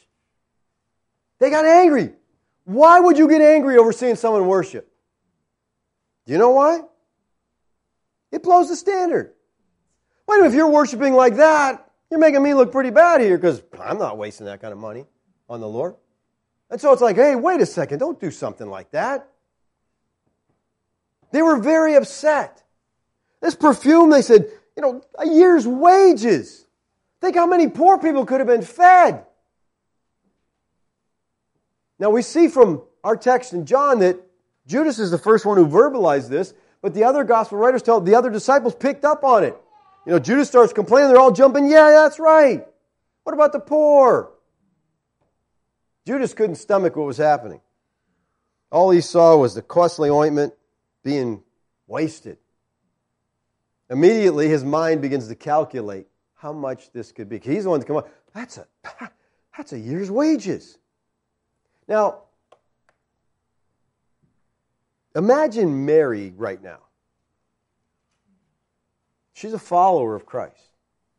Speaker 2: They got angry. Why would you get angry over seeing someone worship? Do you know why? It blows the standard. Wait a minute, if you're worshiping like that, you're making me look pretty bad here because I'm not wasting that kind of money on the Lord. And so it's like, hey, wait a second, don't do something like that. They were very upset. This perfume, they said, you know, a year's wages. Think how many poor people could have been fed. Now we see from our text in John that Judas is the first one who verbalized this, but the other gospel writers tell the other disciples picked up on it. You know, Judas starts complaining, they're all jumping, yeah, that's right. What about the poor? Judas couldn't stomach what was happening. All he saw was the costly ointment being wasted. Immediately, his mind begins to calculate how much this could be. He's the one to come up. That's a, that's a year's wages. Now, imagine Mary right now. She's a follower of Christ.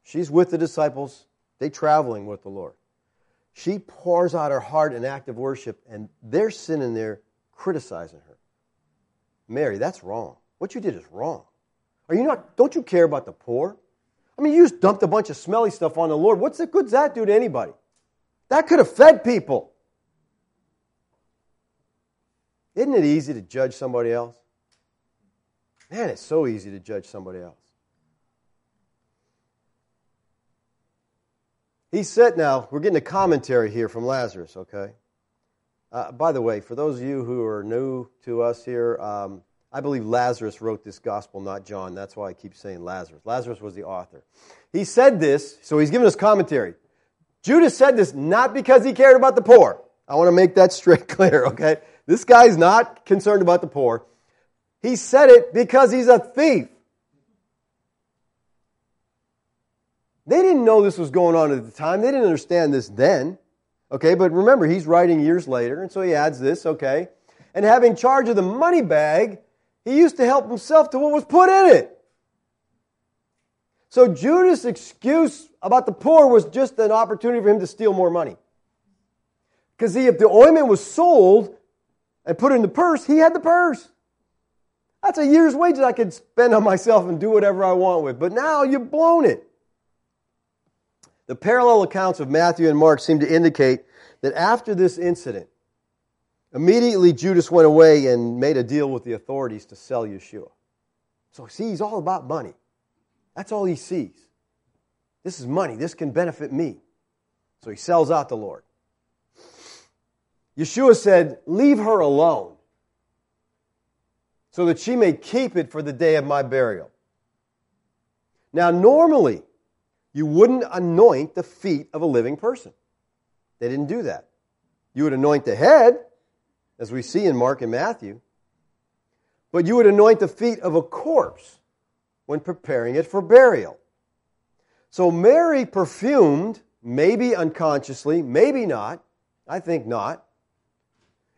Speaker 2: She's with the disciples. They traveling with the Lord. She pours out her heart in active worship, and they're sitting there criticizing her. Mary, that's wrong. What you did is wrong. Are you not, don't you care about the poor? I mean, you just dumped a bunch of smelly stuff on the Lord. What's the good that do to anybody? That could have fed people. Isn't it easy to judge somebody else? Man, it's so easy to judge somebody else. He said, now, we're getting a commentary here from Lazarus, okay? Uh, by the way, for those of you who are new to us here, um, I believe Lazarus wrote this gospel, not John. That's why I keep saying Lazarus. Lazarus was the author. He said this, so he's giving us commentary. Judas said this not because he cared about the poor. I want to make that straight clear, okay? This guy's not concerned about the poor. He said it because he's a thief. They didn't know this was going on at the time. They didn't understand this then. Okay, but remember, he's writing years later, and so he adds this, okay? And having charge of the money bag, he used to help himself to what was put in it. So Judas' excuse about the poor was just an opportunity for him to steal more money. Because if the ointment was sold and put in the purse, he had the purse. That's a year's wages I could spend on myself and do whatever I want with. But now you've blown it. The parallel accounts of Matthew and Mark seem to indicate that after this incident, immediately Judas went away and made a deal with the authorities to sell Yeshua. So, see, he's all about money. That's all he sees. This is money. This can benefit me. So he sells out the Lord. Yeshua said, Leave her alone so that she may keep it for the day of my burial. Now, normally, you wouldn't anoint the feet of a living person. They didn't do that. You would anoint the head, as we see in Mark and Matthew, but you would anoint the feet of a corpse when preparing it for burial. So Mary perfumed, maybe unconsciously, maybe not. I think not.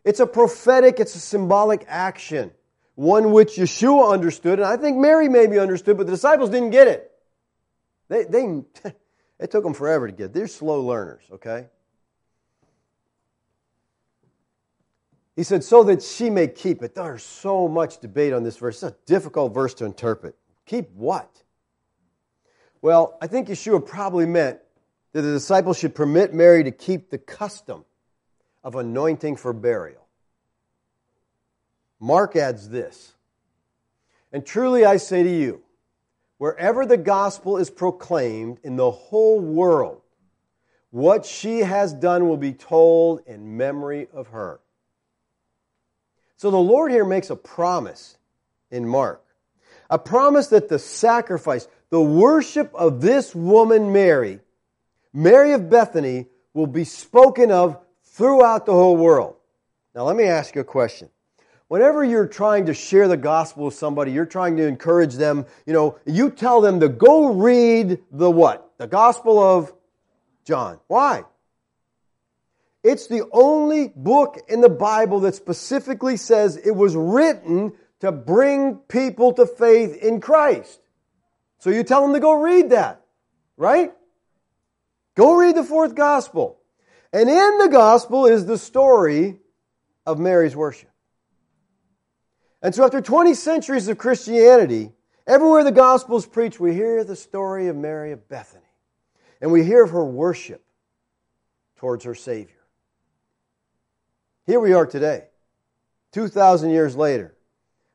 Speaker 2: It's a prophetic, it's a symbolic action, one which Yeshua understood, and I think Mary maybe understood, but the disciples didn't get it. They, they, it took them forever to get. They're slow learners, okay? He said, so that she may keep it. There's so much debate on this verse. It's a difficult verse to interpret. Keep what? Well, I think Yeshua probably meant that the disciples should permit Mary to keep the custom of anointing for burial. Mark adds this. And truly I say to you, wherever the gospel is proclaimed in the whole world, what she has done will be told in memory of her. So the Lord here makes a promise in Mark. A promise that the sacrifice, the worship of this woman Mary, Mary of Bethany, will be spoken of throughout the whole world. Now let me ask you a question. Whenever you're trying to share the gospel with somebody, you're trying to encourage them, you know, you tell them to go read the what? The gospel of John. Why? It's the only book in the Bible that specifically says it was written to bring people to faith in Christ. So you tell them to go read that, right? Go read the fourth gospel. And in the gospel is the story of Mary's worship. And so, after 20 centuries of Christianity, everywhere the gospel is preached, we hear the story of Mary of Bethany. And we hear of her worship towards her Savior. Here we are today, 2,000 years later,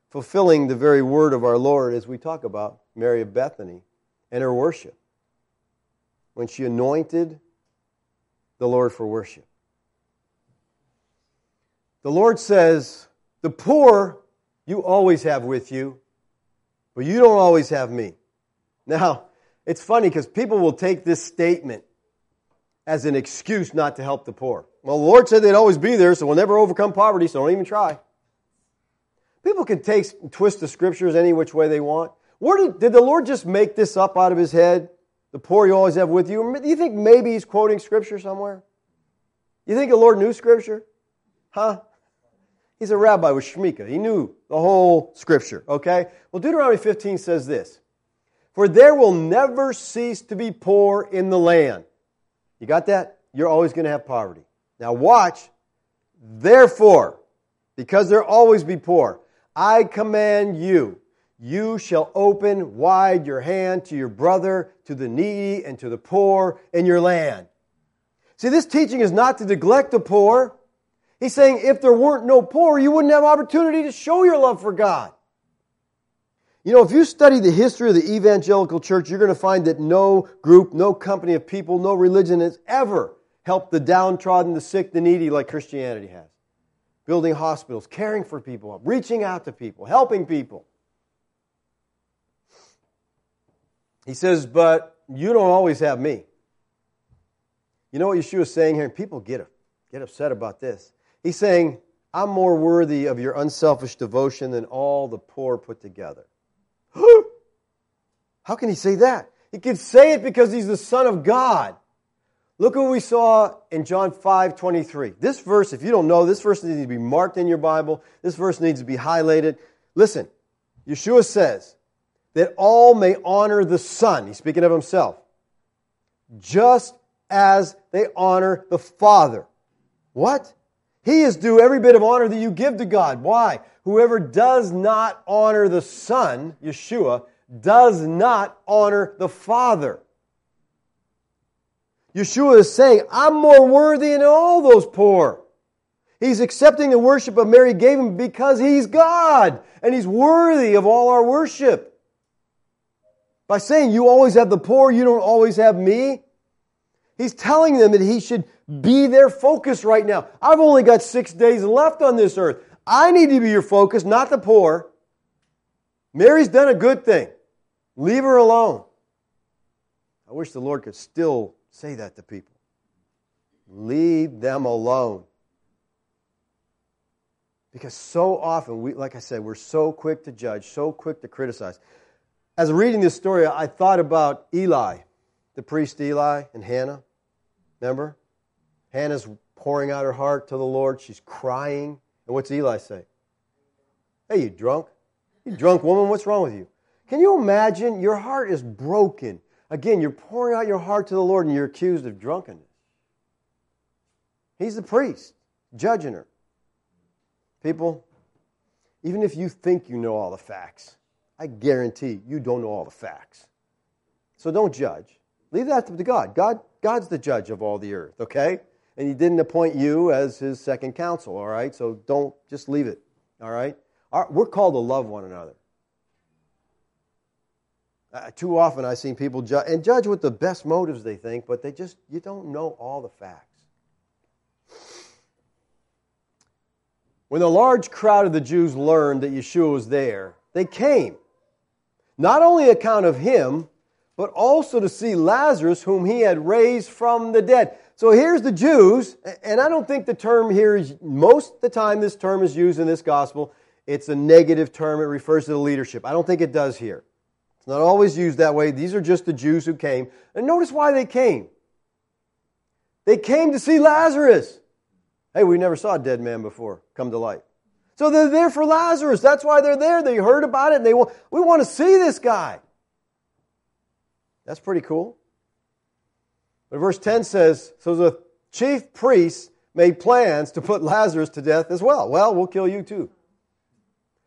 Speaker 2: fulfilling the very word of our Lord as we talk about Mary of Bethany and her worship. When she anointed the Lord for worship. The Lord says, The poor you always have with you, but you don't always have me. Now, it's funny because people will take this statement as an excuse not to help the poor. Well, the Lord said they'd always be there, so we'll never overcome poverty, so don't even try. People can take twist the scriptures any which way they want. Where did, did the Lord just make this up out of his head? The poor you always have with you? Do you think maybe he's quoting scripture somewhere? You think the Lord knew scripture? Huh? He's a rabbi with Shmika. He knew the whole scripture, okay? Well, Deuteronomy 15 says this For there will never cease to be poor in the land. You got that? You're always going to have poverty. Now, watch. Therefore, because there always be poor, I command you, you shall open wide your hand to your brother, to the needy, and to the poor in your land. See, this teaching is not to neglect the poor. He's saying if there weren't no poor, you wouldn't have opportunity to show your love for God. You know, if you study the history of the evangelical church, you're going to find that no group, no company of people, no religion has ever helped the downtrodden, the sick, the needy like Christianity has building hospitals, caring for people, reaching out to people, helping people. He says, But you don't always have me. You know what Yeshua is saying here? And people get, get upset about this. He's saying, I'm more worthy of your unselfish devotion than all the poor put together. How can he say that? He can say it because he's the Son of God. Look what we saw in John 5 23. This verse, if you don't know, this verse needs to be marked in your Bible. This verse needs to be highlighted. Listen, Yeshua says that all may honor the Son. He's speaking of himself. Just as they honor the Father. What? He is due every bit of honor that you give to God. Why? Whoever does not honor the Son, Yeshua, does not honor the Father. Yeshua is saying, I'm more worthy than all those poor. He's accepting the worship of Mary gave him because he's God and he's worthy of all our worship. By saying, You always have the poor, you don't always have me, he's telling them that he should be their focus right now. I've only got six days left on this earth. I need to be your focus, not the poor. Mary's done a good thing. Leave her alone. I wish the Lord could still Say that to people. Leave them alone. Because so often, we, like I said, we're so quick to judge, so quick to criticize. As reading this story, I thought about Eli, the priest Eli and Hannah. Remember? Hannah's pouring out her heart to the Lord. She's crying. And what's Eli say? Hey, you drunk? You drunk woman, what's wrong with you? Can you imagine? Your heart is broken. Again, you're pouring out your heart to the Lord and you're accused of drunkenness. He's the priest, judging her. People, even if you think you know all the facts, I guarantee you don't know all the facts. So don't judge. Leave that to God. God God's the judge of all the earth, okay? And he didn't appoint you as his second counsel, all right? So don't just leave it, all right? we're called to love one another. Uh, too often I've seen people judge and judge with the best motives they think, but they just, you don't know all the facts. When the large crowd of the Jews learned that Yeshua was there, they came, not only account of him, but also to see Lazarus, whom he had raised from the dead. So here's the Jews, and I don't think the term here is, most the time this term is used in this gospel, it's a negative term. It refers to the leadership. I don't think it does here. It's not always used that way. These are just the Jews who came. And notice why they came. They came to see Lazarus. Hey, we never saw a dead man before come to life. So they're there for Lazarus. That's why they're there. They heard about it and they want, we want to see this guy. That's pretty cool. But verse 10 says, So the chief priests made plans to put Lazarus to death as well. Well, we'll kill you too.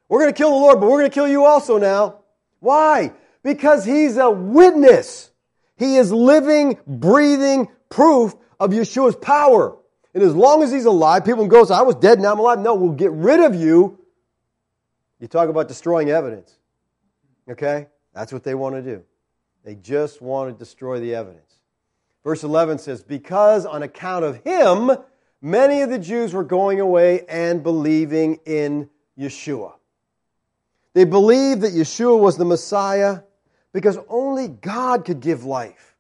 Speaker 2: We're going to kill the Lord, but we're going to kill you also now. Why? Because he's a witness. He is living, breathing proof of Yeshua's power. And as long as he's alive, people can go, I was dead, now I'm alive. No, we'll get rid of you. You talk about destroying evidence. Okay? That's what they want to do. They just want to destroy the evidence. Verse 11 says, Because on account of him, many of the Jews were going away and believing in Yeshua. They believed that Yeshua was the Messiah because only God could give life.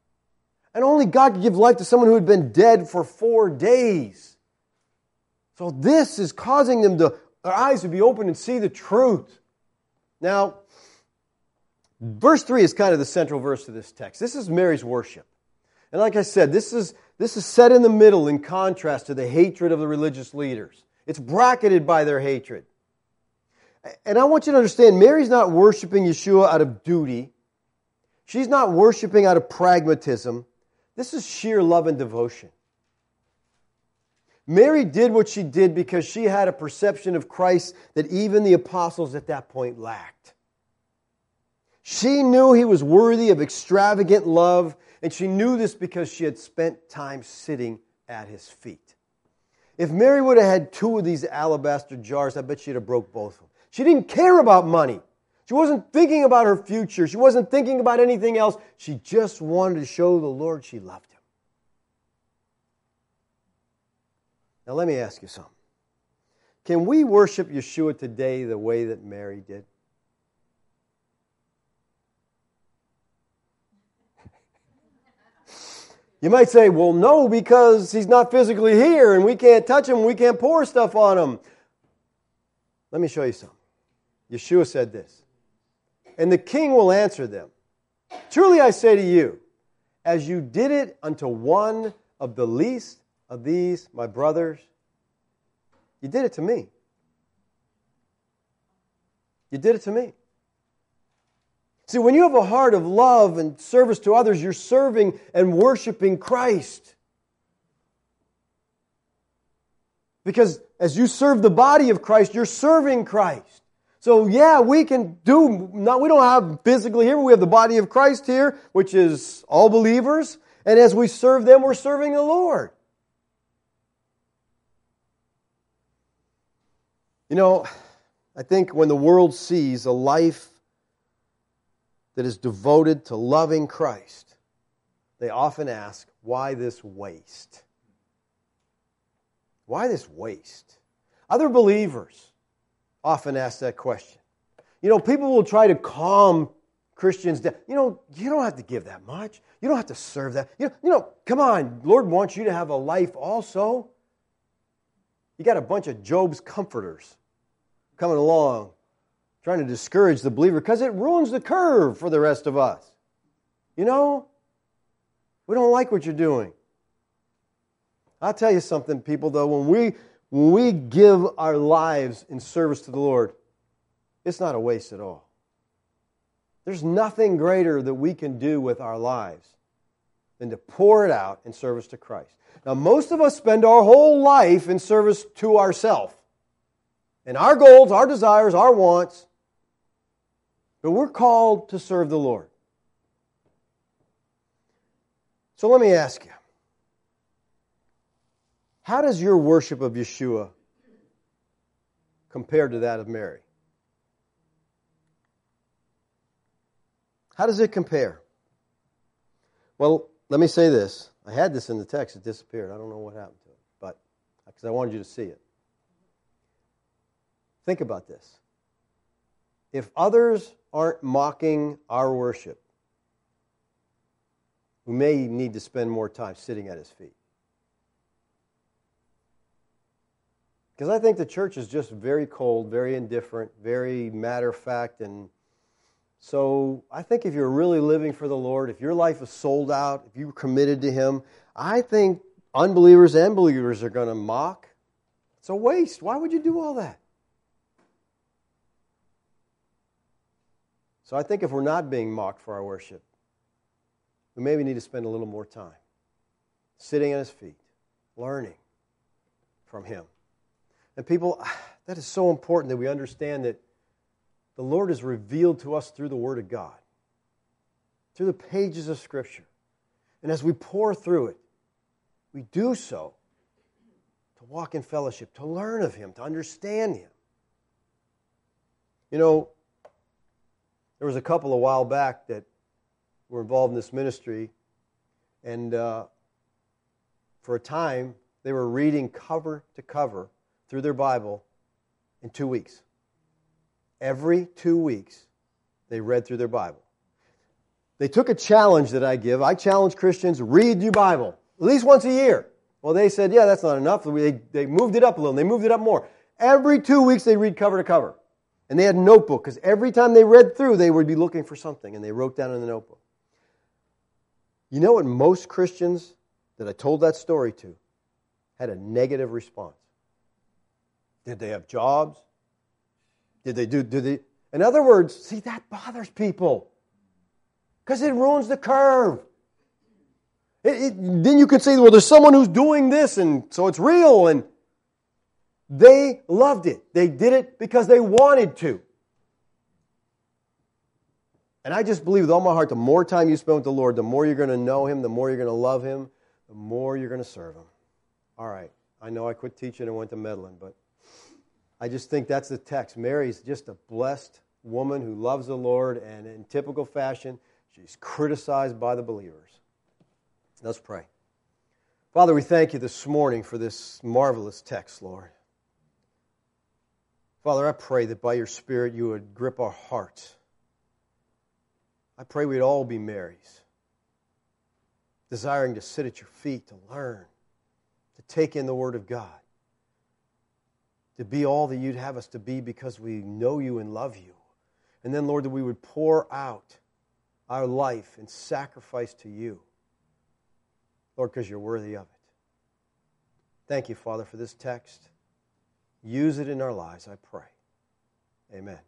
Speaker 2: And only God could give life to someone who had been dead for four days. So this is causing them to, their eyes to be open and see the truth. Now, verse 3 is kind of the central verse of this text. This is Mary's worship. And like I said, this is, this is set in the middle in contrast to the hatred of the religious leaders. It's bracketed by their hatred. And I want you to understand Mary's not worshiping Yeshua out of duty. She's not worshiping out of pragmatism. This is sheer love and devotion. Mary did what she did because she had a perception of Christ that even the apostles at that point lacked. She knew he was worthy of extravagant love, and she knew this because she had spent time sitting at his feet. If Mary would have had two of these alabaster jars, I bet she'd have broke both of them. She didn't care about money. She wasn't thinking about her future. She wasn't thinking about anything else. She just wanted to show the Lord she loved him. Now, let me ask you something. Can we worship Yeshua today the way that Mary did? You might say, well, no, because he's not physically here and we can't touch him, we can't pour stuff on him. Let me show you something. Yeshua said this. And the king will answer them Truly I say to you, as you did it unto one of the least of these, my brothers, you did it to me. You did it to me. See, when you have a heart of love and service to others, you're serving and worshiping Christ. Because as you serve the body of Christ, you're serving Christ. So yeah, we can do, not, we don't have physically here, but we have the body of Christ here, which is all believers. And as we serve them, we're serving the Lord. You know, I think when the world sees a life that is devoted to loving Christ, they often ask, why this waste? Why this waste? Other believers, often ask that question. You know, people will try to calm Christians down. You know, you don't have to give that much. You don't have to serve that. You know, you know, come on, Lord wants you to have a life also. You got a bunch of Job's comforters coming along trying to discourage the believer because it ruins the curve for the rest of us. You know, we don't like what you're doing. I'll tell you something, people, though, when we when we give our lives in service to the Lord, it's not a waste at all. There's nothing greater that we can do with our lives than to pour it out in service to Christ. Now, most of us spend our whole life in service to ourselves and our goals, our desires, our wants, but we're called to serve the Lord. So let me ask you how does your worship of Yeshua compare to that of Mary? How does it compare? Well, let me say this. I had this in the text, it disappeared. I don't know what happened to it, but because I wanted you to see it. Think about this. If others aren't mocking our worship, we may need to spend more time sitting at his feet. Because I think the church is just very cold, very indifferent, very matter of fact. And so I think if you're really living for the Lord, if your life is sold out, if you're committed to Him, I think unbelievers and believers are going to mock. It's a waste. Why would you do all that? So I think if we're not being mocked for our worship, we maybe need to spend a little more time sitting at His feet, learning from Him. And people, that is so important that we understand that the Lord is revealed to us through the Word of God, through the pages of Scripture. And as we pour through it, we do so to walk in fellowship, to learn of Him, to understand Him. You know, there was a couple a while back that were involved in this ministry, and uh, for a time, they were reading cover to cover through their Bible in two weeks. Every two weeks, they read through their Bible. They took a challenge that I give. I challenge Christians read your Bible at least once a year. Well, they said, yeah, that's not enough. They, they moved it up a little. They moved it up more. Every two weeks, they read cover to cover. And they had a notebook because every time they read through, they would be looking for something, and they wrote down in the notebook. You know what most Christians that I told that story to had a negative response? Did they have jobs? Did they do, did they? In other words, see, that bothers people because it ruins the curve. It, it, then you could say, well, there's someone who's doing this, and so it's real. And they loved it. They did it because they wanted to. And I just believe with all my heart, the more time you spend with the Lord, the more you're going to know Him, the more you're going to love Him, the more you're going to serve Him. All right. I know I quit teaching and went to meddling, but I just think that's the text. Mary's just a blessed woman who loves the Lord, and in typical fashion, she's criticized by the believers. Let's pray. Father, we thank you this morning for this marvelous text, Lord. Father, I pray that by your Spirit you would grip our hearts. I pray we'd all be Marys, desiring to sit at your feet, to learn, to take in the Word of God, to be all that you'd have us to be because we know you and love you. And then, Lord, that we would pour out our life in sacrifice to you. Lord, because you're worthy of it. Thank you, Father, for this text. Use it in our lives, I pray. Amen.